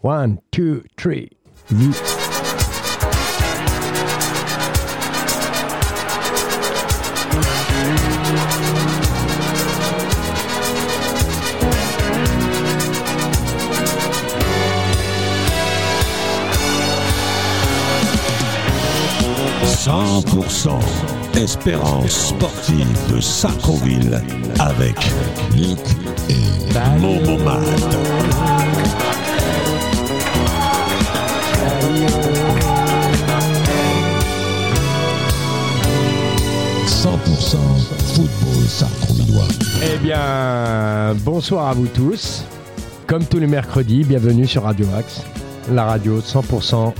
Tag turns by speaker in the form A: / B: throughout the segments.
A: One, two, three.
B: 100% Espérance sportive de Sartreville avec Nick et Momomat. « 100% football sartrouvillois.
A: Eh bien, bonsoir à vous tous. Comme tous les mercredis, bienvenue sur Radio Axe, la radio 100%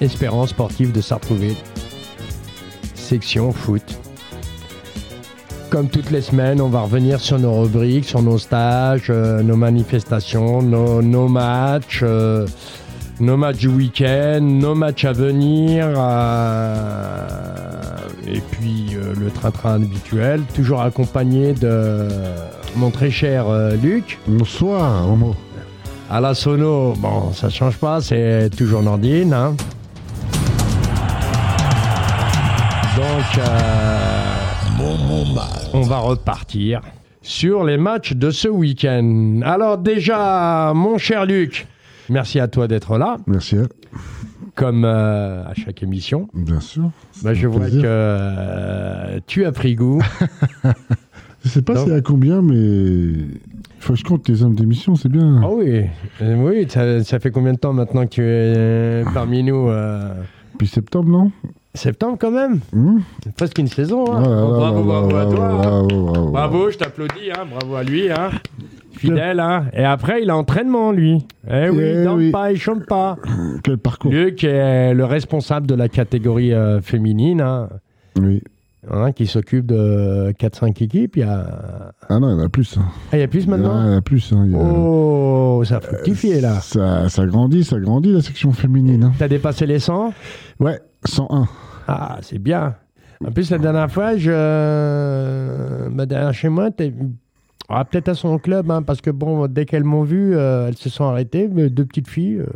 A: Espérance sportive de Sartrouville. Section foot. Comme toutes les semaines, on va revenir sur nos rubriques, sur nos stages, euh, nos manifestations, nos, nos matchs, euh, nos matchs du week-end, nos matchs à venir, euh, et puis euh, le train-train habituel, toujours accompagné de mon très cher euh, Luc.
C: Bonsoir, Momo.
A: À la sono, bon, ça change pas, c'est toujours Nordine. hein. Donc, euh,
B: Momomat.
A: on va repartir sur les matchs de ce week-end. Alors déjà, mon cher Luc, merci à toi d'être là,
C: Merci, hein.
A: comme euh, à chaque émission.
C: bien sûr.
A: Bah, je vois que
C: plaisir.
A: euh, tu as pris goût.
C: Je sais pas c'est à combien, mais il faut que je compte tes hommes d'émission, c'est bien.
A: Ah oui, euh, oui, ça, ça fait combien de temps maintenant que tu es euh, parmi nous euh,
C: Depuis septembre, non?
A: Septembre quand même?
C: Hum
A: C'est presque une saison. hein. Bon, bravo, bravo à toi.
C: bravo, bravo.
A: Bravo, je t'applaudis, hein, bravo à lui, hein. Fidèle, hein. Et après, il a entraînement, lui. Eh oui,
C: Eh
A: il danse
C: oui.
A: pas, il chante pas.
C: Quel parcours
A: Luc est le responsable de la catégorie euh, féminine, hein,
C: Oui.
A: hein, qui s'occupe de 4-5 équipes. Il y a...
C: Ah non, il y en a plus. hein.
A: Ah, il y a plus maintenant
C: il y en a plus. hein, il y a-
A: Oh, ça a fructifié, là.
C: Ça, ça grandit, ça grandit la section féminine. hein.
A: T'as dépassé les 100
C: Ouais, 101.
A: Ah, c'est bien. En plus, la dernière fois, je... ma dernière chez moi, t'es- ah, peut-être à son club, hein, parce que bon, dès qu'elles m'ont vu, euh, elles se sont arrêtées. mais deux petites filles, euh,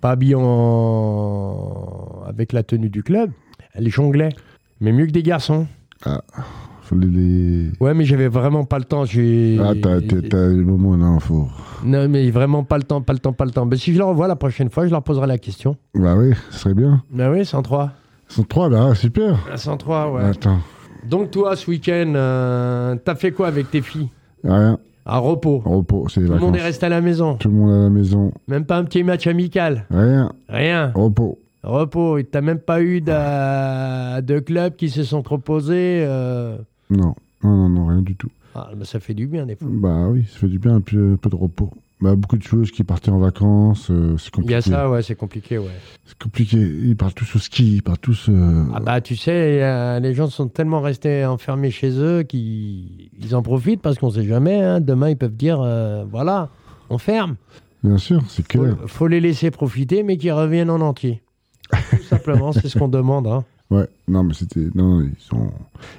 A: pas habillées en... avec la tenue du club, elles jonglaient. Mais mieux que des garçons.
C: Faut les. les-
A: Ouais, mais j'avais vraiment pas le temps. j'ai-
C: Ah, t'as t'as- t'as le moment, non, faut.
A: Non, mais vraiment pas le temps, pas le temps, pas le temps. Mais si je les revois la prochaine fois, je leur poserai la question.
C: Bah oui, ce serait bien.
A: Ah oui, 103.
C: Ils sont trois là, super.
A: Ah, 103, ouais.
C: Attends,
A: Donc toi, ce week-end, euh, t'as fait quoi avec tes filles?
C: Rien.
A: À repos.
C: Repos, c'est
A: Tout le monde est resté à la maison.
C: Tout le monde à la maison.
A: Même pas un petit match amical.
C: Rien.
A: Rien.
C: Repos.
A: Repos. Et T'as même pas eu de, de clubs qui se sont proposés. euh.
C: Non. Non, non, non, rien du tout.
A: Ah, bah, ça fait du bien des fois.
C: Bah oui, ça fait du bien un peu, un peu de repos. Bah, beaucoup de choses qui partaient en vacances, euh, c'est
A: Il
C: compliqué.
A: y a ça, ouais, c'est compliqué, ouais.
C: C'est compliqué. Ils partent tous au ski, ils partent tous. euh,
A: Ah bah tu sais, euh, les gens sont tellement restés enfermés chez eux qu'ils ils en profitent parce qu'on sait jamais. hein. Demain, ils peuvent dire, voilà, on ferme.
C: Bien sûr, c'est
A: Faut,
C: clair.
A: faut les laisser profiter, mais qu'ils reviennent en entier. Tout simplement, c'est ce qu'on demande. hein.
C: Ouais, non, mais c'était. Non, ils sont.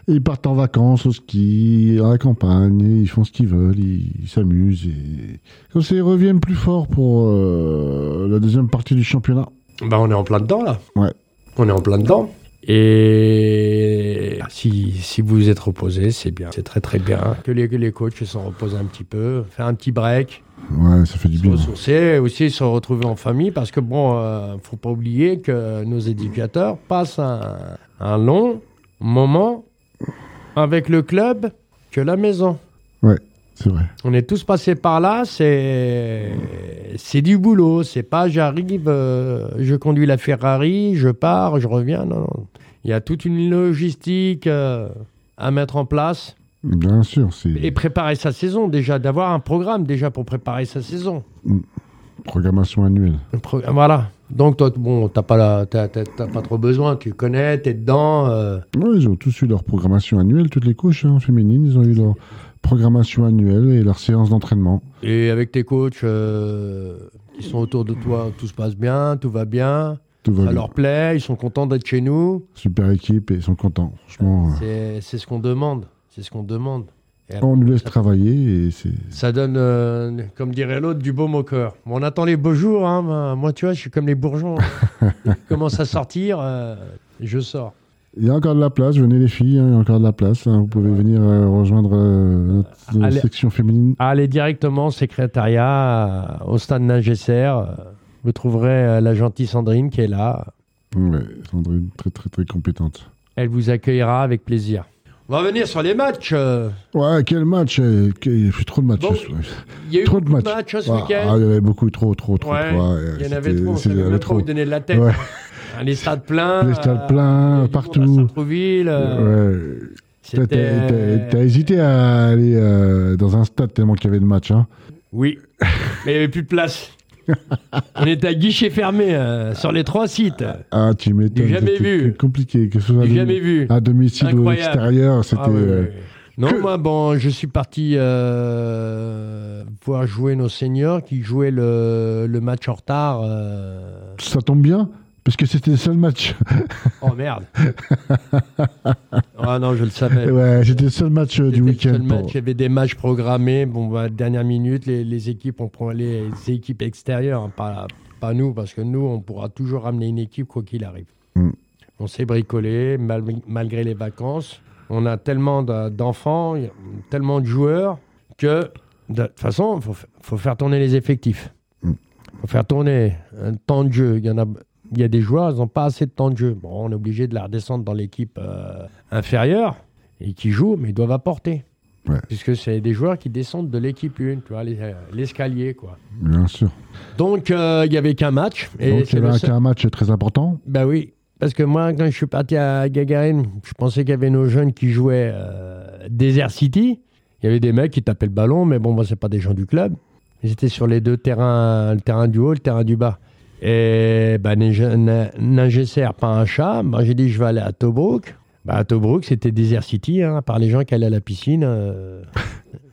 C: Ils partent en vacances au ski, à la campagne, et ils font ce qu'ils veulent, ils s'amusent. Et... Comme ça, ils reviennent plus fort pour euh, la deuxième partie du championnat.
A: Bah, on est en plein dedans, là.
C: Ouais.
A: On est en plein dedans. Et si, si vous vous êtes reposé, c'est bien. C'est très très bien. Que les, que les coachs se reposés un petit peu, faire un petit break,
C: Ouais, ça fait du bien.
A: ressourcer, aussi se retrouver en famille, parce que bon, euh, faut pas oublier que nos éducateurs passent un, un long moment avec le club que la maison.
C: C'est vrai.
A: On est tous passés par là, c'est c'est du boulot, c'est pas j'arrive, euh, je conduis la Ferrari, je pars, je reviens, non, non. Il y a toute une logistique euh, à mettre en place
C: Bien sûr,
A: et préparer sa saison déjà, d'avoir un programme déjà pour préparer sa saison.
C: programmation annuelle.
A: Pro- Voilà. Donc toi, bon, t'as pas la, pas trop besoin, tu connais, t'es dedans. euh,
C: Ouais, ils ont tous eu leur programmation annuelle, toutes les couches hein, féminines, ils ont eu leur programmation annuelle et leur séance d'entraînement.
A: et avec tes coachs euh, qui sont autour de toi, tout se passe bien, tout va bien,
C: Tout va
A: ça
C: bien.
A: leur plaît, ils sont contents d'être chez nous.
C: Super équipe et ils sont contents. Franchement, euh,
A: C'est c'est ce qu'on demande. C'est ce qu'on demande. Et
C: On nous laisse
A: ça-
C: travailler et.
A: Ça donne, euh, comme dirait l'autre, du baume au cœur. Bon, on attend les beaux jours. hein. Moi- Moi, tu vois, je suis comme les bourgeons. Ils commencent à sortir, euh, je sors.
C: Il y a encore de la place, venez les filles, hein, il y a encore de la place. hein. Vous pouvez venir euh, rejoindre euh, notre,
A: Allez.
C: section féminine.
A: Allez directement au secrétariat, au stade Ningesser. Vous trouverez la gentille Sandrine qui est là.
C: Ouais, Sandrine, très très très compétente.
A: Elle vous accueillera avec plaisir. On va revenir sur les matchs. euh.
C: Ouais, quel match euh, Il y a eu trop de matchs.
A: Il y a eu
C: Trop de matchs.
A: matchs ce
C: Ah,
A: week-end.
C: ah, il y en avait beaucoup, trop, trop, trop.
A: Ouais,
C: trop, ouais,
A: il y en avait trop. On savait même pas où donner de la tête.
C: Ouais.
A: Les stades pleins.
C: Les stades
A: euh,
C: pleins,
A: du
C: partout.
A: à euh,
C: Ouais. T'as hésité à aller euh, dans un stade tellement qu'il y avait de matchs. Hein.
A: Oui, mais il n'y avait plus de place. On était à guichet fermé euh, sur les trois sites.
C: Ah, tu m'étonnes.
A: J'ai jamais
C: c'était
A: vu.
C: compliqué. Que ce soit
A: jamais vu.
C: à domicile ou à l'extérieur, c'était.
A: Ah ouais,
C: euh.
A: Non,
C: que-
A: moi, bon, je suis parti euh, voir jouer nos seniors qui jouaient le, le match en retard. euh.
C: Ça tombe bien, parce que c'était le seul match.
A: Oh merde Ah non, je le savais.
C: ouais, c'était le seul match euh, du week-end. pour-
A: match, il y avait des matchs programmés. Bon, bah, dernière minute, les, les équipes, on prend les, équipes extérieures, hein, pas, pas nous, parce que nous, on pourra toujours ramener une équipe quoi qu'il arrive.
C: Mm.
A: On s'est bricolé mal- malgré les vacances. On a tellement de- d'enfants, tellement de joueurs que de toute façon, il faut, faut faire tourner les effectifs. Il
C: Mm.
A: faut faire tourner un temps de jeu. Il y en a. Il y a des joueurs, ils n'ont pas assez de temps de jeu. Bon, on est obligé de la redescendre dans l'équipe euh, inférieure et qui jouent, mais ils doivent apporter.
C: Ouais.
A: Puisque c'est des joueurs qui descendent de l'équipe 1, tu vois, les- euh, l'escalier, quoi.
C: Bien sûr.
A: Donc, euh, il n'y avait qu'un match. Et
C: Donc, il
A: c'est
C: y
A: le
C: avait
A: seul-
C: un match très important.
A: Bah oui. Parce que moi, quand je suis parti à Gagarine, je pensais qu'il y avait nos jeunes qui jouaient euh, Desert City. Il y avait des mecs qui tapaient le ballon, mais bon, moi, c'est pas des gens du club. Ils étaient sur les deux terrains, le terrain du haut, le terrain du bas. Et bah, Ningesser, pas un chat? Moi, j'ai dit, je vais aller à Tobruk. Bah, à Tobruk, c'était Desert City, hein, à part les gens qui allaient à la piscine. euh,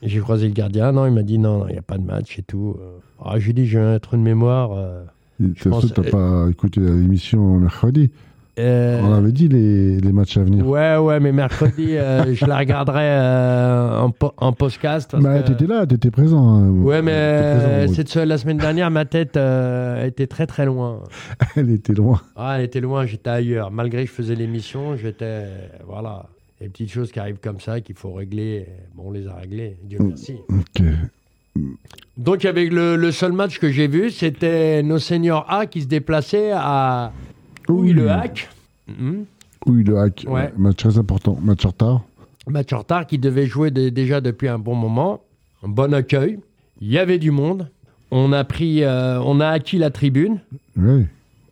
A: j'ai croisé le gardien. Non, il m'a dit, non, il n'y a pas de match et tout. Euh, Ah, j'ai dit, j'ai un trou de mémoire. euh,
C: De toute façon, t'as pas écouté l'émission mercredi.
A: Euh,
C: On avait dit les, les matchs à venir.
A: Ouais, ouais, mais mercredi, euh, je la regarderai euh, en, po- en podcast.
C: Bah,
A: que-
C: t'étais là, t'étais présent. hein.
A: Ouais, mais
C: présent,
A: cette la semaine dernière, ma tête était très très loin.
C: Elle était loin.
A: Ah, elle était loin, j'étais ailleurs. Malgré que je faisais l'émission, j'étais. Voilà. Les petites choses qui arrivent comme ça, qu'il faut régler. Bon, on les a réglées, Dieu
C: Mm.
A: merci.
C: Ok.
A: Donc, avec le, le seul match que j'ai vu, c'était nos seniors A qui se déplaçaient à
C: Oui.
A: le Hack. Mhm.
C: Oui, le hack.
A: Ouais.
C: Match très important. Match en retard.
A: match en retard qui devait jouer de- déjà depuis un bon moment. Un bon accueil. Il y avait du monde. On a pris, euh, on a acquis la tribune.
C: Oui.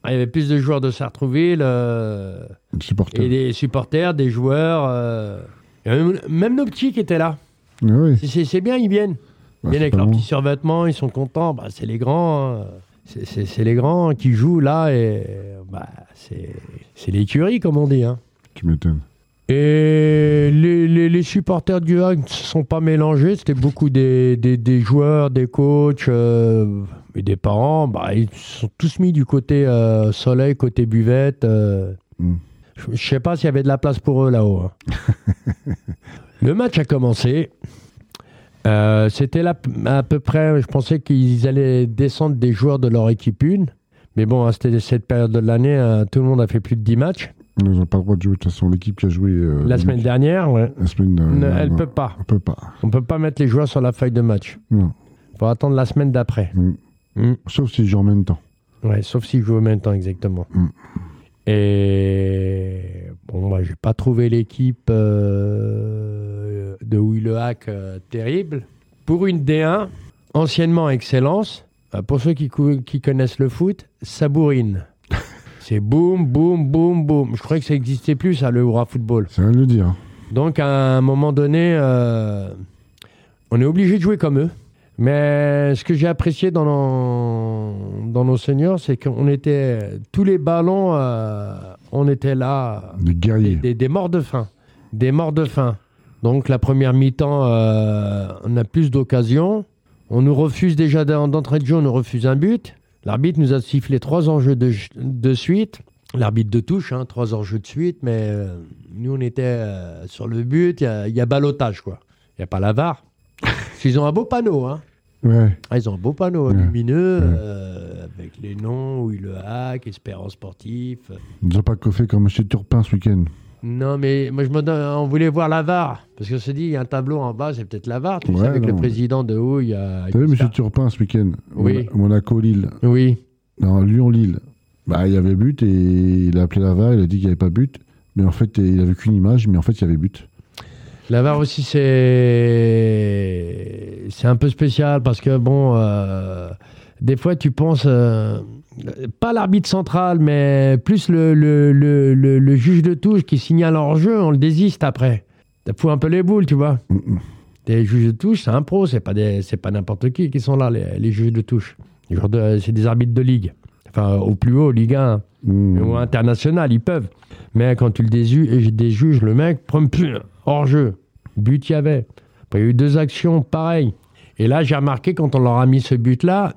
A: Il y avait plus de joueurs de Sartrouville euh, et des supporters, des joueurs. euh, même, même nos petits qui étaient là.
C: Oui.
A: C'est- bien, ils viennent. Ils
C: Bah,
A: viennent
C: c'est
A: avec leurs petits survêtements, ils sont contents. Bah, c'est les grands. hein. C'est- les grands qui jouent là et bah, c'est l'écurie, comme on dit. hein.
C: Tu m'étonnes.
A: Et les, les- les supporters du Hague ne se sont pas mélangés. C'était beaucoup des, des- des joueurs, des coachs euh, et des parents. Bah, ils se sont tous mis du côté euh, soleil, côté buvette. euh.
C: Mm.
A: Je ne sais pas s'il y avait de la place pour eux là-haut. hein. Le match a commencé. Euh, C'était là à peu près, je pensais qu'ils allaient descendre des joueurs de leur équipe une. Mais bon, hein, c'était cette période de l'année, hein, tout le monde a fait plus de 10 matchs.
C: Ils n'ont pas le droit de jouer. De toute façon, l'équipe qui a joué. euh,
A: La semaine dernière, ouais.
C: La semaine
A: Ne,
C: dernière.
A: elle
C: non,
A: peut pas.
C: On peut pas.
A: On peut pas mettre les joueurs sur la feuille de match.
C: Non.
A: faut attendre la semaine d'après.
C: Mm.
A: Mm.
C: Sauf si jouent en même temps.
A: Ouais, sauf s'ils jouent en même temps, exactement.
C: Mm.
A: Et bon, moi, j'ai pas trouvé l'équipe euh, de Willehack euh, terrible. Pour une D1, anciennement Excellence, euh, pour ceux qui, cou- qui connaissent le foot, ça bourrine. C'est boum, boum, boum, boum. Je croyais que ça n'existait plus, ça, le Hurrah Football.
C: C'est rien de le dire.
A: Donc à un moment donné, euh, on est obligé de jouer comme eux. Mais ce que j'ai apprécié dans nos, dans nos seniors, c'est qu'on était tous les ballons, euh, on était là,
C: Des
A: des,
C: guerriers.
A: des- des morts de faim, des morts de faim. Donc la première mi-temps, euh, on a plus d'occasions. On nous refuse déjà d'en- d'entrée de jeu, on nous refuse un but. L'arbitre nous a sifflé trois enjeux de, de suite. L'arbitre de touche, hein, trois enjeux de suite, mais euh, nous on était euh, sur le but, il y a- il y, a balotage quoi. Il n'y a pas la VAR. Ils ont un beau panneau, hein.
C: Ouais.
A: Ah, ils ont un beau panneau
C: Ouais.
A: lumineux
C: Ouais.
A: euh, avec les noms, où il le hack, Espérance Sportif.
C: Ils nous ont pas coffé comme M. Turpin ce week-end.
A: Non, mais moi, je me donne- on voulait voir la VAR. Parce qu'on s'est dit, il y a un tableau en bas, c'est peut-être la VAR. Tu sais, avec le président de haut, il y a.
C: T'as vu M. Turpin ce week-end
A: Oui.
C: Mona- Monaco-Lille.
A: Oui.
C: Non, Lyon-Lille. Bah, il y avait but et il a appelé la VAR, il a dit qu'il n'y avait pas but. Mais en fait, il avait qu'une image, mais en fait, il y avait but.
A: La VAR aussi, c'est c'est un peu spécial parce que, bon, euh, des fois, tu penses, euh, pas l'arbitre central, mais plus le, le, le, le- juge de touche qui signale hors jeu, on le désiste après. Ça fout un peu les boules, tu vois.
C: Mm,
A: Les juges de touche, c'est un pro, c'est pas, des- pas n'importe qui qui sont là, les, les juges de touche. De- C'est des arbitres de ligue. Enfin, au plus haut, Ligue 1
C: Mm.
A: ou international, ils peuvent. Mais quand tu le déjuges, le mec, hors jeu. But, il y avait. Après, il y a eu deux actions pareilles. Et là, j'ai remarqué, quand on leur a mis ce but-là,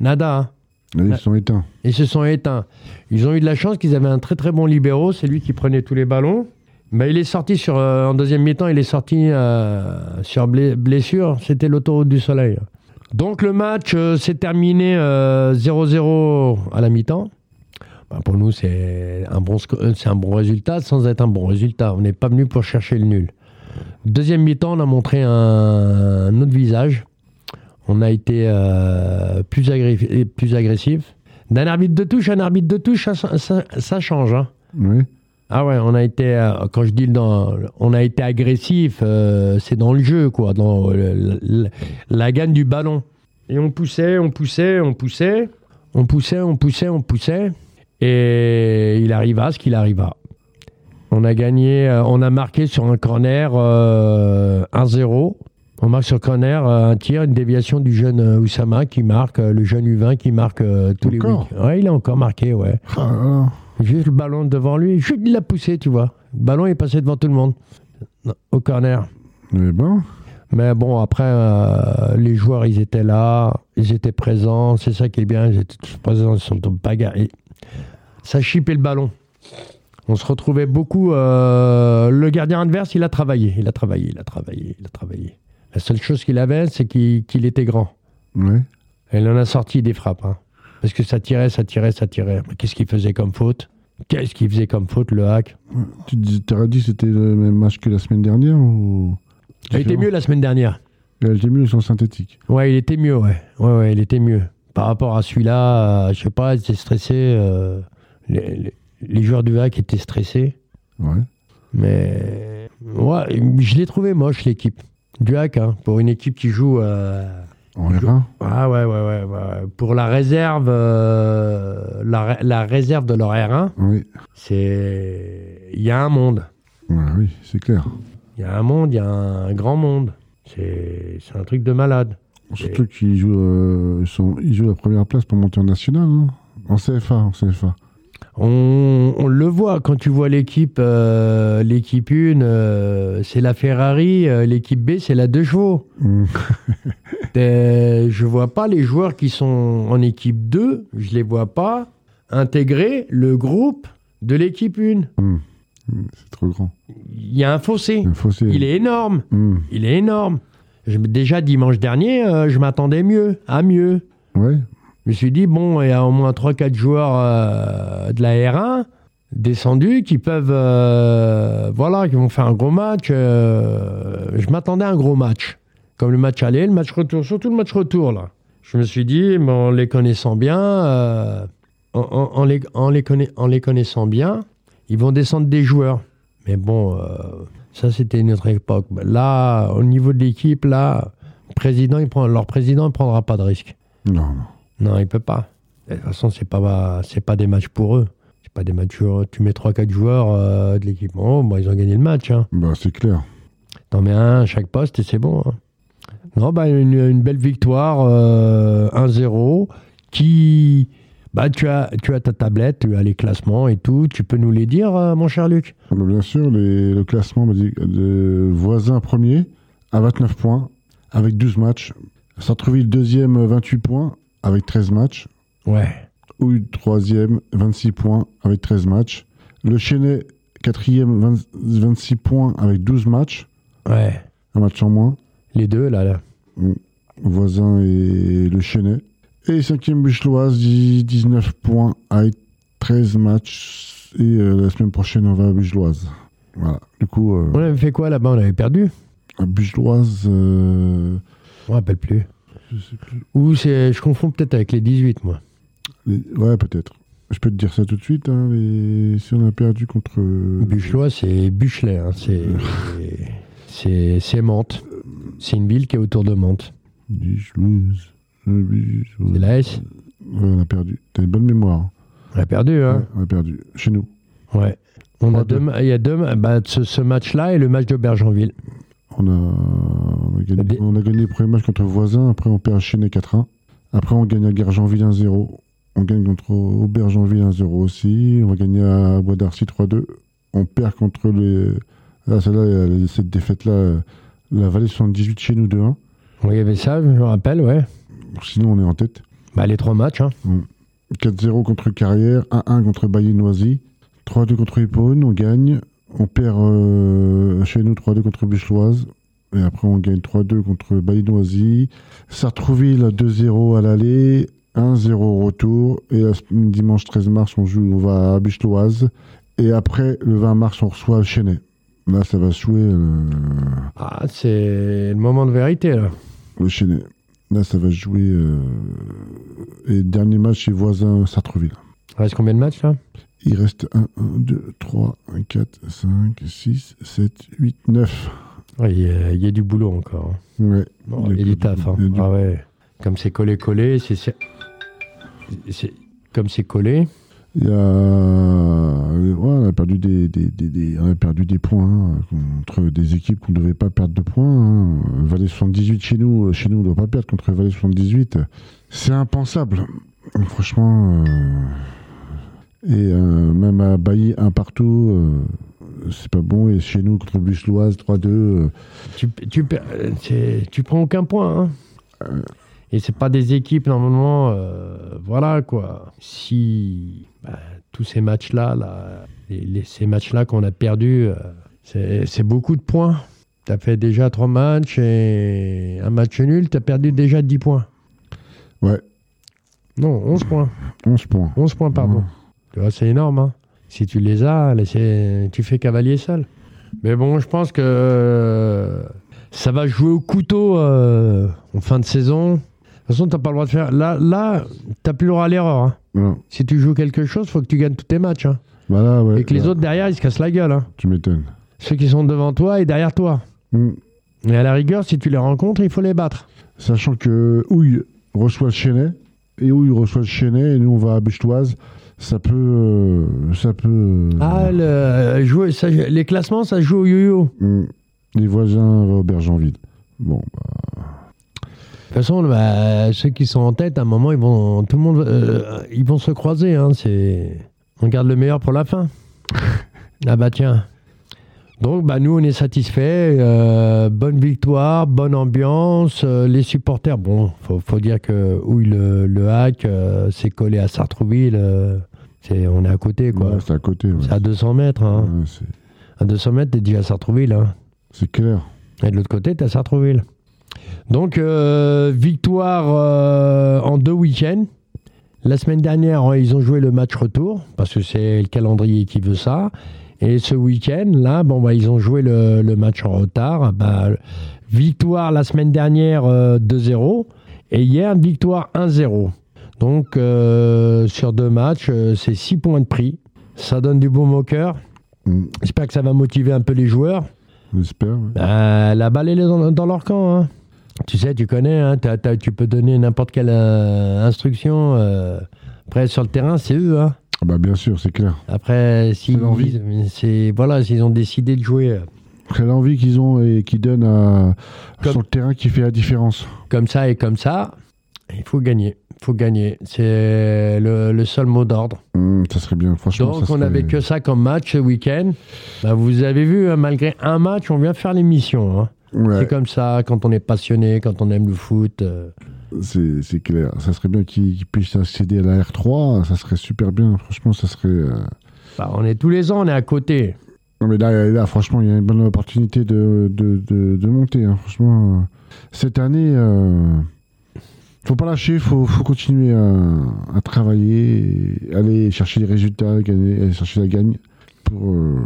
A: nada. hein.
C: Ils sont éteints.
A: Ils se sont éteints. Ils ont eu de la chance qu'ils avaient un très très bon libéraux, c'est lui qui prenait tous les ballons. Mais il est sorti sur, euh, en deuxième mi-temps, il est sorti euh, sur blessure, c'était l'autoroute du soleil. Donc le match euh, s'est terminé euh, 0-0 à la mi-temps. Bah, pour nous, c'est un, bon c'est un bon résultat sans être un bon résultat. On n'est pas venu pour chercher le nul. Deuxième mi-temps, on a montré un, un autre visage. On a été euh, plus, agré- plus agressif. D'un arbitre de touche à un arbitre de touche, ça, ça- ça change. hein.
C: Oui.
A: Ah ouais, on a été, euh, quand je dis dans, on a été agressif, euh, c'est dans le jeu, quoi, dans la, la gagne du ballon. Et on poussait, on poussait, on poussait, on poussait, on poussait, on poussait. Et il arriva ce qu'il arriva. On a gagné, on a marqué sur un corner euh, 1-0. On marque sur corner euh, un tir, une déviation du jeune euh, Oussama qui marque, euh, le jeune U20 qui marque tous les
C: Encore
A: week Ouais, il a encore marqué, ouais.
C: Ah là là.
A: Juste le ballon devant lui, juste il l'a poussé, tu vois. Le ballon est passé devant tout le monde, au corner.
C: Eh ben,
A: Mais bon, après, euh, les joueurs, ils étaient là, ils étaient présents, c'est ça qui est bien, ils étaient tous présents, ils sont bagarre. Et Ça chipait le ballon. On se retrouvait beaucoup. euh, le gardien adverse, il a travaillé, il a travaillé, il a travaillé, il a travaillé. La seule chose qu'il avait, c'est qu'il était grand.
C: ouais.
A: Et il en a sorti des frappes. hein. Parce que ça tirait, ça tirait, ça tirait. Mais Qu'est-ce qu'il faisait comme faute? Qu'est-ce qu'il faisait comme faute, le hack?
C: Tu t'aurais dit que c'était le même match que la semaine dernière ou
A: Il était mieux la semaine dernière.
C: Elle était mieux sans synthétique.
A: Ouais, il était mieux, ouais. Ouais, ouais, il était mieux. Par rapport à celui-là, euh, je sais pas, il était stressé. euh, les, les- les joueurs du hack étaient stressés.
C: Ouais.
A: Mais ouais, je l'ai trouvé moche, l'équipe. Du hack, hein, pour une équipe qui joue. euh,
C: En R1
A: Ah ouais, ouais, ouais, ouais. Pour la réserve, euh, la, ré- la réserve de leur R1,
C: Oui.
A: c'est. Il y a un monde.
C: Ouais, oui, c'est clair.
A: Il y a un monde, il y a un grand monde. C'est c'est un truc de malade.
C: Surtout qu'ils jouent, euh, ils jouent la première place pour monter en national. hein. En CFA, en CFA.
A: On, on le voit quand tu vois l'équipe, euh, l'équipe 1, euh, c'est la Ferrari, euh, l'équipe B, c'est la 2 chevaux.
C: Mm.
A: Euh, je vois pas les joueurs qui sont en équipe 2, je les vois pas intégrer le groupe de l'équipe 1.
C: C'est trop grand.
A: Il y a un fossé.
C: Un fossé.
A: Il est énorme.
C: Mm.
A: Il est énorme. Je- déjà dimanche dernier, je m'attendais mieux, à mieux.
C: Ouais.
A: Je me suis dit, bon, il y a au moins 3-4 joueurs euh, de la R1 descendus qui peuvent. euh, voilà, qui vont faire un gros match. euh, je m'attendais à un gros match. Comme le match aller, le match retour, surtout le match retour, là. Je me suis dit, mais en les connaissant bien, en, les, connaissant bien, ils vont descendre des joueurs. Mais bon, ça, c'était une autre époque. Là, au niveau de l'équipe, là, président, il prend, leur président ne prendra pas de risque.
C: Non, non.
A: Non, il peut pas. De toute façon, c'est pas c'est pas des matchs pour eux. C'est pas des matchs. euh, Tu mets 3-4 joueurs euh, de l'équipe. Oh, bah, ils ont gagné le match. Hein.
C: Bah, c'est clair.
A: T'en mets un à chaque poste et c'est bon. hein. Non, bah, une, une belle victoire euh, 1-0 qui. Bah, tu as, tu as ta tablette, tu as les classements et tout. Tu peux nous les dire, euh, mon cher Luc?
C: Ah bah, bien sûr, les- le classement me dit- de voisin premier à 29 points avec 12 matchs. Sartreville deuxième 28 points avec 13 matchs.
A: Ouais.
C: Houille troisième 26 points avec 13 matchs. Le Chenet quatrième 20 26 points avec 12 matchs.
A: Ouais.
C: un match en moins.
A: Les deux, là. là.
C: Voisin et le Chenet. Et cinquième Bucheloise, 19 points avec 13 matchs. Et euh, la semaine prochaine, on va à Bucheloise. Voilà. Du coup, euh,
A: On avait fait quoi là-bas? On avait perdu
C: à Bucheloise, euh,
A: Je me rappelle plus.
C: Je sais plus.
A: Ou c'est, je confonds peut-être avec les 18, moi.
C: Les- Ouais, peut-être. Je peux te dire ça tout de suite. hein, les- Si on a perdu contre.
A: Buchelois, c'est Buchelet. hein, C'est, c'est, c'est Mantes. C'est une ville qui est autour de Mantes.
C: Euh, Bucheloise.
A: C'est la S.
C: Ouais, on a perdu. T'as une bonne mémoire. hein.
A: On a perdu, hein
C: Ouais, on a perdu. Chez nous.
A: Ouais. On a
C: 3-2.
A: deux, il y a deux, bah, ce, ce match-là et le match de Bergenville.
C: On a, a, gagné,
A: Des-
C: on a gagné le premier match contre voisin. Après, on perd à Chenet 4-1. Après, on gagne à Gargenville 1-0. On gagne contre Aubergenville 1-0 aussi. On va gagner à Bois d'Arcy 3-2. On perd contre les. Ah, celle-là, euh, cette défaite-là, euh, la Vallée 78 chez nous 2-1.
A: Oui, il y avait ça, je me rappelle, ouais.
C: Sinon, on est en tête.
A: Bah, les trois matchs, hein.
C: 4-0 contre Carrière, 1-1 contre Bailly-Noisy, 3-2 contre Hippone, on gagne. On perd euh, chez nous 3-2 contre Bucheloise. Et après, on gagne 3-2 contre Bailly-Noisy. Sartrouville 2-0 à l'aller, 1-0 au retour. Et dimanche 13 mars, on joue, on va à Bucheloise. Et après, le 20 mars, on reçoit Chenet. Là, ça va se jouer euh,
A: Ah, c'est le moment de vérité, là.
C: le Chenet. Là, ça va se jouer. euh, et dernier match, c'est voisin Sartrouville.
A: Il reste combien de matchs, là?
C: Il reste 1, 1, 2, 3, 1, 4, 5, 6, 7, 8, 9.
A: Ouais, Il y, a- il y a du boulot encore. hein.
C: Ouais.
A: Bon, il y a du taf. hein.
C: du-
A: Ah ouais. Comme c'est collé-collé, c'est... Comme c'est collé,
C: Il y a. ouais, on a perdu des, des, des- des- on a perdu des points hein, contre des équipes qu'on ne devait pas perdre de points. hein. Valais 78 chez nous, euh, chez nous, on ne doit pas perdre contre Valais 78. C'est impensable. Franchement. euh, Et euh, même à Bailly, un partout, euh, c'est pas bon. Et chez nous, contre Bucheloise, 3-2. euh,
A: tu, tu, euh, tu prends aucun point. hein. Et c'est pas des équipes, normalement, euh, voilà, quoi. Si bah, tous ces matchs-là, là, les- les- ces matchs-là qu'on a perdus, euh, c'est beaucoup de points. Tu as fait déjà trois matchs et un match nul, tu as perdu déjà 10 points.
C: Ouais.
A: Non, 11 points.
C: 11 points.
A: 11 points, pardon. C'est énorme. hein. Si tu les as, tu fais cavalier seul. Mais bon, je pense que euh, ça va jouer au couteau euh, en fin de saison. De toute façon, tu n'as pas le droit de faire. Là, là tu n'as plus le droit à l'erreur. hein. Si tu joues quelque chose, il faut que tu gagnes tous tes matchs. hein.
C: Bah ouais,
A: Et que les
C: là,
A: autres derrière, ils se cassent la gueule. hein.
C: Tu m'étonnes.
A: Ceux qui sont devant toi et derrière toi.
C: Hmm.
A: Et à la rigueur, si tu les rencontres, il faut les battre.
C: Sachant que Houille reçoit Chenet, et Houille reçoit Chenet, et nous on va à Buchetoise, ça peut. euh, ça peut. euh,
A: Ah, le, jouer, ça- les classements, ça joue au yo-yo.
C: hmm. Les voisins vont au Bergenville. Bon, bah,
A: De toute façon, bah, ceux qui sont en tête, à un moment, ils vont, tout le monde, euh, ils vont se croiser. Hein, c'est, on garde le meilleur pour la fin. ah bah tiens. Donc, bah, nous, on est satisfaits. euh, bonne victoire, bonne ambiance. euh, les supporters, bon, faut, faut dire que où le, le hack, euh, c'est collé à Sartrouville. Euh, c'est, on est à côté, quoi.
C: ouais, c'est à côté. ouais.
A: c'est à 200 mètres. Hein.
C: Ouais, c'est-
A: À 200 mètres, t'es déjà à Sartrouville. Hein.
C: c'est clair.
A: Et de l'autre côté, tu as Sartreville. Donc, euh, victoire euh, en deux week-ends. La semaine dernière, euh, ils ont joué le match retour, parce que c'est le calendrier qui veut ça. Et ce week-end, là, bon, bah, ils ont joué le, le match en retard. Bah, victoire la semaine dernière euh, 2-0. Et hier, victoire 1-0. Donc, euh, sur deux matchs, euh, c'est 6 points de prix. Ça donne du baume au cœur.
C: Hmm.
A: J'espère que ça va motiver un peu les joueurs.
C: J'espère. ouais.
A: Euh, la balle, elle est dans, dans leur camp. hein. Tu sais, tu connais, hein, tu peux donner n'importe quelle euh, instruction. après, sur le terrain, c'est eux. hein.
C: Ah bah, bien sûr, c'est clair.
A: Après, s'ils voilà, s'ils ont décidé de jouer
C: C'est l'envie qu'ils ont et qui donne à,
A: Comme-
C: sur le terrain qui fait la différence.
A: comme ça et comme ça, il faut gagner. Il faut gagner. C'est le, le seul mot d'ordre.
C: Hmm, ça serait bien, franchement.
A: Donc,
C: ça
A: on
C: serait-
A: n'avait que ça comme match ce week-end. Bah, vous avez vu, hein, malgré un match, on vient faire l'émission. hein.
C: Ouais,
A: C'est comme ça, quand on est passionné, quand on aime le foot. euh,
C: c'est clair. Ça serait bien qu'ils puissent accéder à la R3. Ça serait super bien. Franchement, ça serait. euh,
A: Bah, on est tous les ans, on est à côté.
C: Non, mais là, là, franchement, il y a une bonne opportunité de, de, de, de monter. hein. Franchement, euh, cette année, euh, faut pas lâcher, faut, faut continuer à, à travailler, et aller chercher les résultats, gagner, aller chercher la gagne pour euh,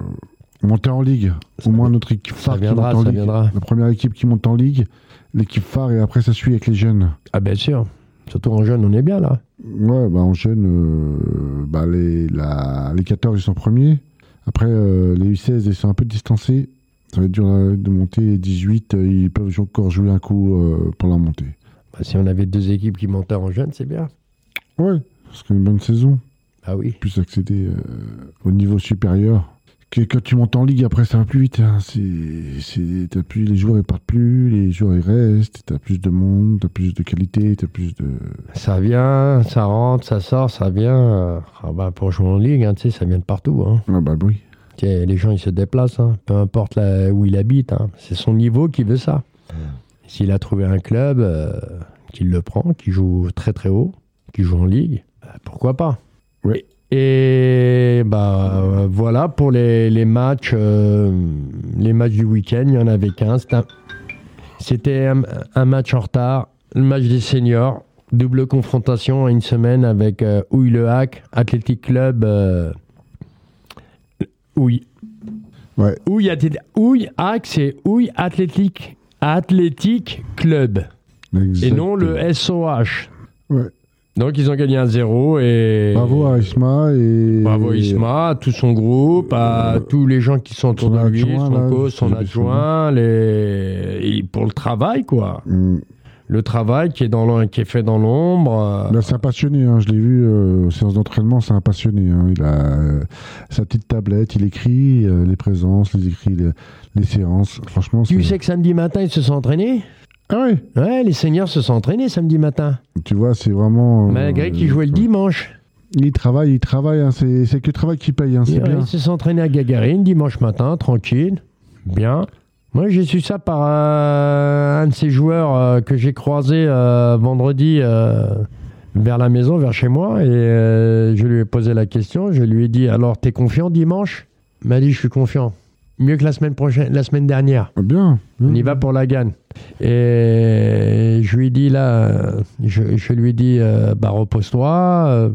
C: monter en ligue.
A: Ça
C: Au moins notre équipe phare qui monte en ligue.
A: viendra.
C: La première équipe qui monte en ligue, l'équipe phare, et après ça suit avec les jeunes.
A: Ah, bien sûr. Surtout en jeune, on est bien là.
C: Ouais, bah en jeune, euh, bah les, la, les 14 ils sont premiers. Après, euh, les U16 ils sont un peu distancés. Ça va être dur euh, de monter. Les 18, euh, ils peuvent encore jouer un coup euh, pour la montée.
A: Bah, si on avait deux équipes qui montaient en jeune, c'est bien.
C: Ouais, ce serait une bonne saison.
A: Ah oui.
C: Plus accéder euh, au niveau supérieur. Que, quand tu montes en ligue, après ça va plus vite. hein. C'est, t'as plus, les joueurs ils partent plus, les joueurs ils restent. T'as plus de monde, t'as plus de qualité, t'as plus de.
A: Ça vient, ça rentre, ça sort, ça vient. Ah bah, pour jouer en ligue, hein, ça vient de partout. Hein.
C: Ah bah oui.
A: Tu sais, Les gens, ils se déplacent, hein, peu importe là où il habite. hein. C'est son niveau qui veut ça. S'il a trouvé un club, euh, qu'il le prend, qui joue très très haut, qui joue en ligue, bah, pourquoi pas?
C: Oui.
A: Et bah euh, voilà pour les, les matchs, euh, les matchs du week-end, il y en avait 15. C'était un- un, match en retard, le match des seniors, double confrontation à une semaine avec euh, Houille le Hack, Athletic Club. euh, Houille.
C: Ouais.
A: Houille, Houille Hack, c'est Houille Athletic, Athletic Club. Et non le SOH.
C: Ouais.
A: Donc ils ont gagné un 0 et.
C: Bravo à Isma et.
A: Bravo Isma, à tout son groupe, à tous les gens qui sont autour
C: son
A: de lui,
C: adjoint,
A: son coach, adjoint, les... et pour le travail, quoi.
C: Mm.
A: Le travail qui est, dans l'om- qui est fait dans l'ombre. euh,
C: Là, c'est un passionné, hein, je l'ai vu euh, aux séances d'entraînement, c'est un passionné. hein. Il a euh, sa petite tablette, il écrit euh, les présences, il écrit les, les séances. Franchement,
A: Tu sais que samedi matin, ils se sont entraînés?
C: Ah ouais
A: Ouais, les seniors se sont entraînés samedi matin.
C: Tu vois, c'est vraiment. euh,
A: Malgré qu'ils jouaient le dimanche.
C: Il travaille, il travaille, hein, c'est que le travail qui paye, c'est bien.
A: Ils se sont entraînés à Gagarine dimanche matin, tranquille. Bien. Moi, j'ai su ça par euh, un de ces joueurs euh, que j'ai croisé euh, vendredi euh, vers la maison, vers chez moi. Et je lui ai posé la question. Je lui ai dit Alors, t'es confiant dimanche? Il m'a dit Je suis confiant. Mieux que la semaine prochaine, la semaine dernière.
C: Ah, Bien.
A: On y va pour la gagne. Et je lui ai dit là, je, je lui ai dit, bah repose-toi,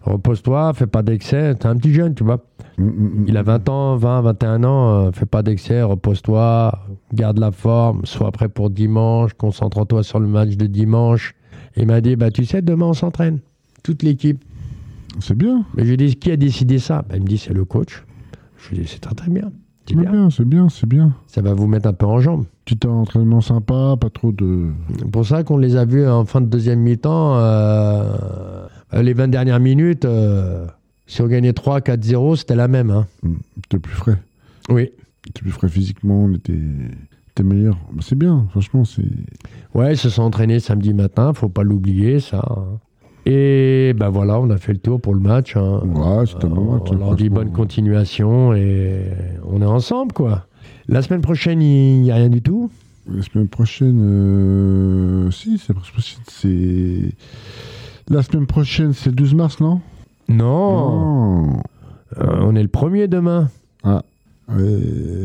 A: repose-toi, fais pas d'excès. T'es un petit jeune, tu vois. Il a 20 ans, 20, 21 ans, euh, fais pas d'excès, repose-toi, garde la forme, sois prêt pour dimanche, concentre-toi sur le match de dimanche. Il m'a dit, bah tu sais, demain on s'entraîne, toute l'équipe.
C: C'est bien.
A: Mais je lui ai dit, qui a décidé ça? Bah, Il me dit, c'est le coach. Je lui ai dit, c'est très très bien. C'est bien.
C: bien, c'est bien, c'est bien.
A: Ça va vous mettre un peu en jambes.
C: Petit entraînement sympa, pas trop de.
A: C'est pour ça qu'on les a vus en fin de deuxième mi-temps. euh, les 20 dernières minutes, euh, si on gagnait 3, 4, 0, c'était la même. hein.
C: T'es plus frais.
A: Oui.
C: T'es plus frais physiquement, on était, t'es meilleur. Bah, c'est bien, franchement, c'est.
A: Ouais, ils se sont entraînés samedi matin, faut pas l'oublier, ça. hein. Et ben voilà, on a fait le tour pour le match. hein.
C: Ouais, c'était un bon match.
A: on leur dit bonne continuation et on est ensemble, quoi. La semaine prochaine, il n'y a rien du tout?
C: La semaine prochaine, euh, si, c'est. La semaine prochaine, c'est le 12 mars, non?
A: Non,
C: Non.
A: Euh, on est le premier demain.
C: Euh,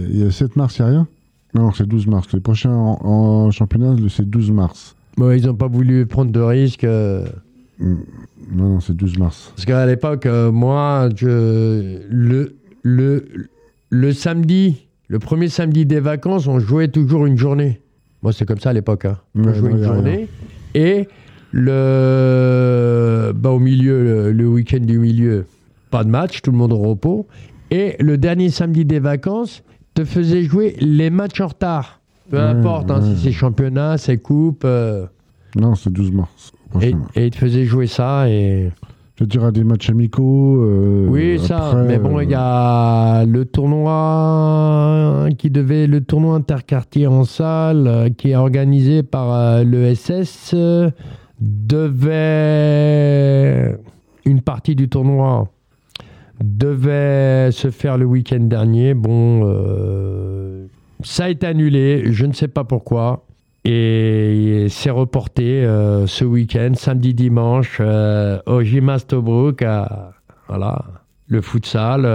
C: Il y a le 7 mars, il n'y a rien? Non, c'est le 12 mars. Le prochain en, en championnat, c'est le 12 mars.
A: Bon, ils n'ont pas voulu prendre de risques. euh,
C: Mm. Non, non, c'est le 12 mars.
A: Parce qu'à l'époque, euh, moi, je, le, le, le samedi, le premier samedi des vacances, on jouait toujours une journée. Moi, c'est comme ça à l'époque. hein. On
C: Ouais,
A: jouait une journée. Et le, bah, au milieu, le, le week-end du milieu, pas de match, tout le monde au repos. Et le dernier samedi des vacances, te faisait jouer les matchs en retard. Peu
C: Ouais,
A: importe hein, si c'est championnat, c'est coupe. euh,
C: Non, c'est le 12 mars.
A: et, il te faisait jouer ça. Et...
C: Je dirais des matchs amicaux. euh,
A: Oui, ça. mais bon,
C: euh,
A: il y a le tournoi qui devait, le tournoi interquartier en salle, euh, qui est organisé par euh, l'ESS, euh, devait. Une partie du tournoi devait se faire le week-end dernier. Bon, euh, ça a été annulé, je ne sais pas pourquoi. Et c'est reporté euh, ce week-end, samedi, dimanche, euh, au Gymnast Tobruk. à- Voilà. le futsal,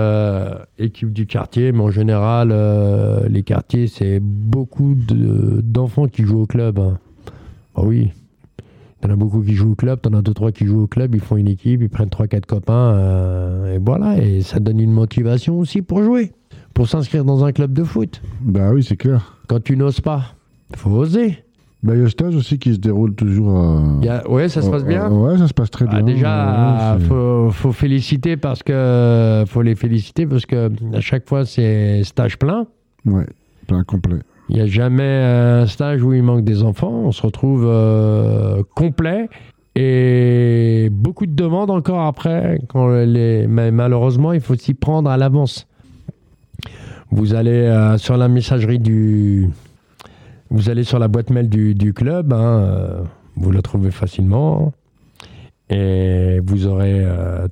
A: équipe du quartier, mais en général, les quartiers, c'est beaucoup de- d'enfants qui jouent au club. hein. Ah oui. T'en as beaucoup qui jouent au club, t'en as deux, trois qui jouent au club, ils font une équipe, ils prennent trois, quatre copains, euh, et voilà, et ça donne une motivation aussi pour jouer, pour s'inscrire dans un club de foot.
C: Bah oui, c'est clair.
A: Quand tu n'oses pas, faut oser.
C: Bah, il y a le stage aussi qui se déroule toujours à...
A: Il y a- Ouais, ça se passe bien.
C: Ouais, ça se passe très
A: Ah,
C: bien.
A: déjà,
C: Ouais, c'est-
A: faut, faut féliciter parce que faut les féliciter parce que à chaque fois c'est stage plein.
C: Ouais, plein complet.
A: Il n'y a jamais un stage où il manque des enfants. On se retrouve euh, complet et beaucoup de demandes encore après. Mais malheureusement, il faut s'y prendre à l'avance. Vous allez euh, sur la messagerie du, vous allez sur la boîte mail du, club. hein, euh, vous la trouvez facilement et vous aurez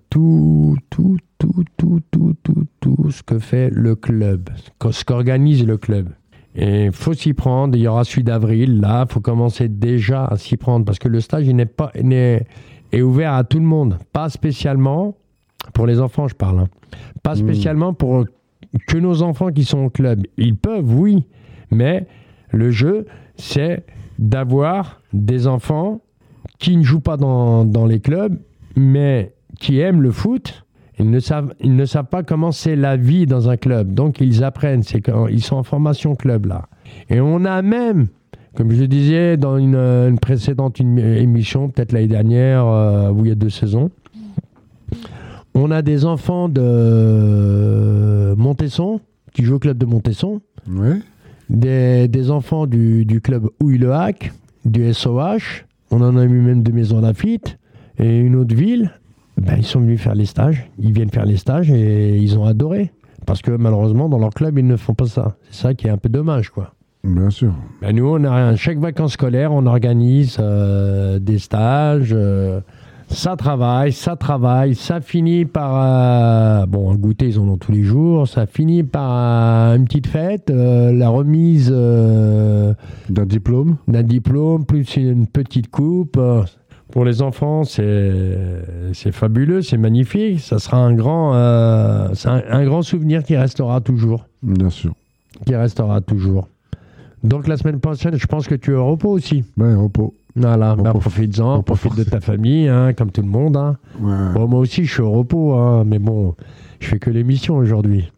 A: tout, tout, tout, tout, tout, tout, tout ce que fait le club, ce qu'organise le club. Et il faut s'y prendre. Il y aura celui d'avril. Là, il faut commencer déjà à s'y prendre parce que le stage il n'est pas n'est- est ouvert à tout le monde, pas spécialement pour les enfants, je parle. hein. Pas
C: Mm.
A: spécialement pour que nos enfants qui sont au club. Ils peuvent, oui, mais le jeu, c'est d'avoir des enfants qui ne jouent pas dans, dans les clubs, mais qui aiment le foot. Ils ne savent, ils ne savent pas comment c'est la vie dans un club. Donc, ils apprennent. C'est quand ils sont en formation club, là. Et on a même, comme je le disais dans une, une précédente une- émission, peut-être l'année dernière, euh, où il y a deux saisons, on a des enfants de Montesson, qui jouent au club de Montesson, des, des enfants du, du club Houille-le-Hac, du SOH, on en a eu même de Maison Lafitte, et une autre ville, ben, ils sont venus faire les stages, ils viennent faire les stages et ils ont adoré. Parce que malheureusement, dans leur club, ils ne font pas ça. C'est ça qui est un peu dommage, quoi.
C: Bien sûr.
A: Ben, nous, on a chaque vacances scolaires, on organise euh, des stages. euh, ça travaille, ça travaille, ça finit par euh, bon un goûter, ils en ont tous les jours. Ça finit par une petite fête, la remise
C: D'un diplôme
A: d'un diplôme plus une petite coupe. Pour les enfants, c'est fabuleux, c'est magnifique. Ça sera un grand, euh, un, un grand souvenir qui restera toujours
C: Bien sûr.
A: qui restera toujours. Donc la semaine prochaine, je pense que tu es au repos aussi.
C: Ouais, repos.
A: Voilà, bah, profites-en, profite de ta famille, hein, comme tout le monde. hein.
C: Ouais.
A: Bon, moi aussi, je suis au repos, hein, mais bon, je fais que l'émission aujourd'hui.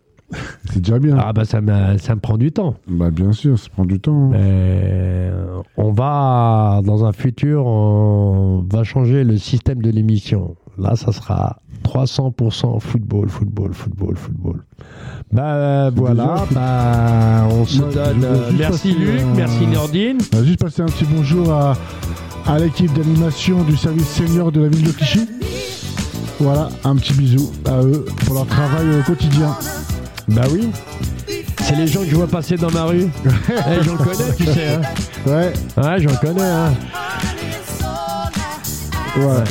C: C'est déjà bien.
A: Ah bah ça me, ça me prend du temps.
C: Bah, bien sûr, ça prend du temps.
A: Mais euh, on va, dans un futur, on va changer le système de l'émission. Là, ça sera 300% football, football, football, football. Bah voilà,
C: déjà-
A: bah, on se
C: je
A: donne. euh, merci Luc, merci Nordine.
C: On va juste passer un petit bonjour à, à l'équipe d'animation du service senior de la ville de Clichy. Voilà, un petit bisou à eux pour leur travail au quotidien.
A: Bah oui. C'est les gens que je vois passer dans ma rue. Eh, j'en connais, tu sais. Hein.
C: Ouais,
A: Ouais, j'en connais. Hein.
C: ouais.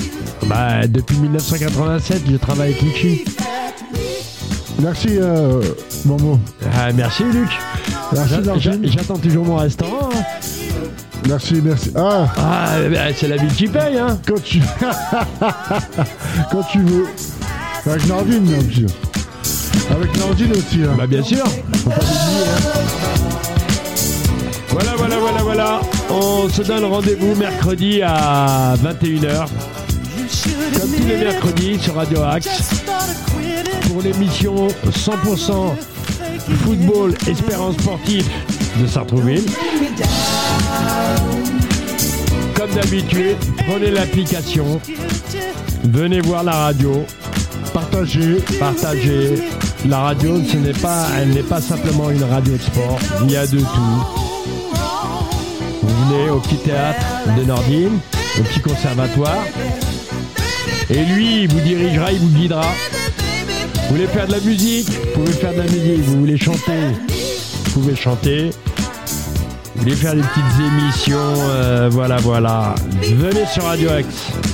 A: Bah, depuis 1987, je travaille avec Clichy.
C: Merci, euh, Momo.
A: Ah, merci Luc.
C: Merci,
A: J'attends toujours mon restaurant. hein.
C: Merci, merci. Ah,
A: Ah, bah, c'est la ville qui paye. Hein.
C: quand tu... quand tu veux. Avec Nordine, bien sûr. Avec Nordine aussi. hein.
A: Bah, bien sûr. Faut pas l'oublier, hein. Voilà, voilà, voilà, voilà. On se donne rendez-vous mercredi à 21h. Comme tous les mercredis sur Radio Axe. Pour l'émission 100% football espérance sportive de Sartrouville. Comme d'habitude, prenez l'application, venez voir la radio,
C: Partagez.
A: partagez. La radio, ce n'est pas, elle n'est pas simplement une radio de sport. Il y a de tout. Vous venez au petit théâtre de Nordine, au petit conservatoire, et lui, il vous dirigera, il vous guidera. Vous voulez faire de la musique? Vous pouvez faire de la musique. Vous voulez chanter? Vous pouvez chanter. Vous voulez faire des petites émissions euh, Voilà, voilà. Venez sur Radio X.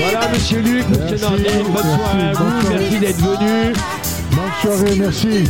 A: Voilà, monsieur Luc, monsieur Nordine, bonne
C: merci,
A: soirée à
C: bonne
A: vous.
C: soirée.
A: Merci d'être venu.
C: Bonne soirée, merci.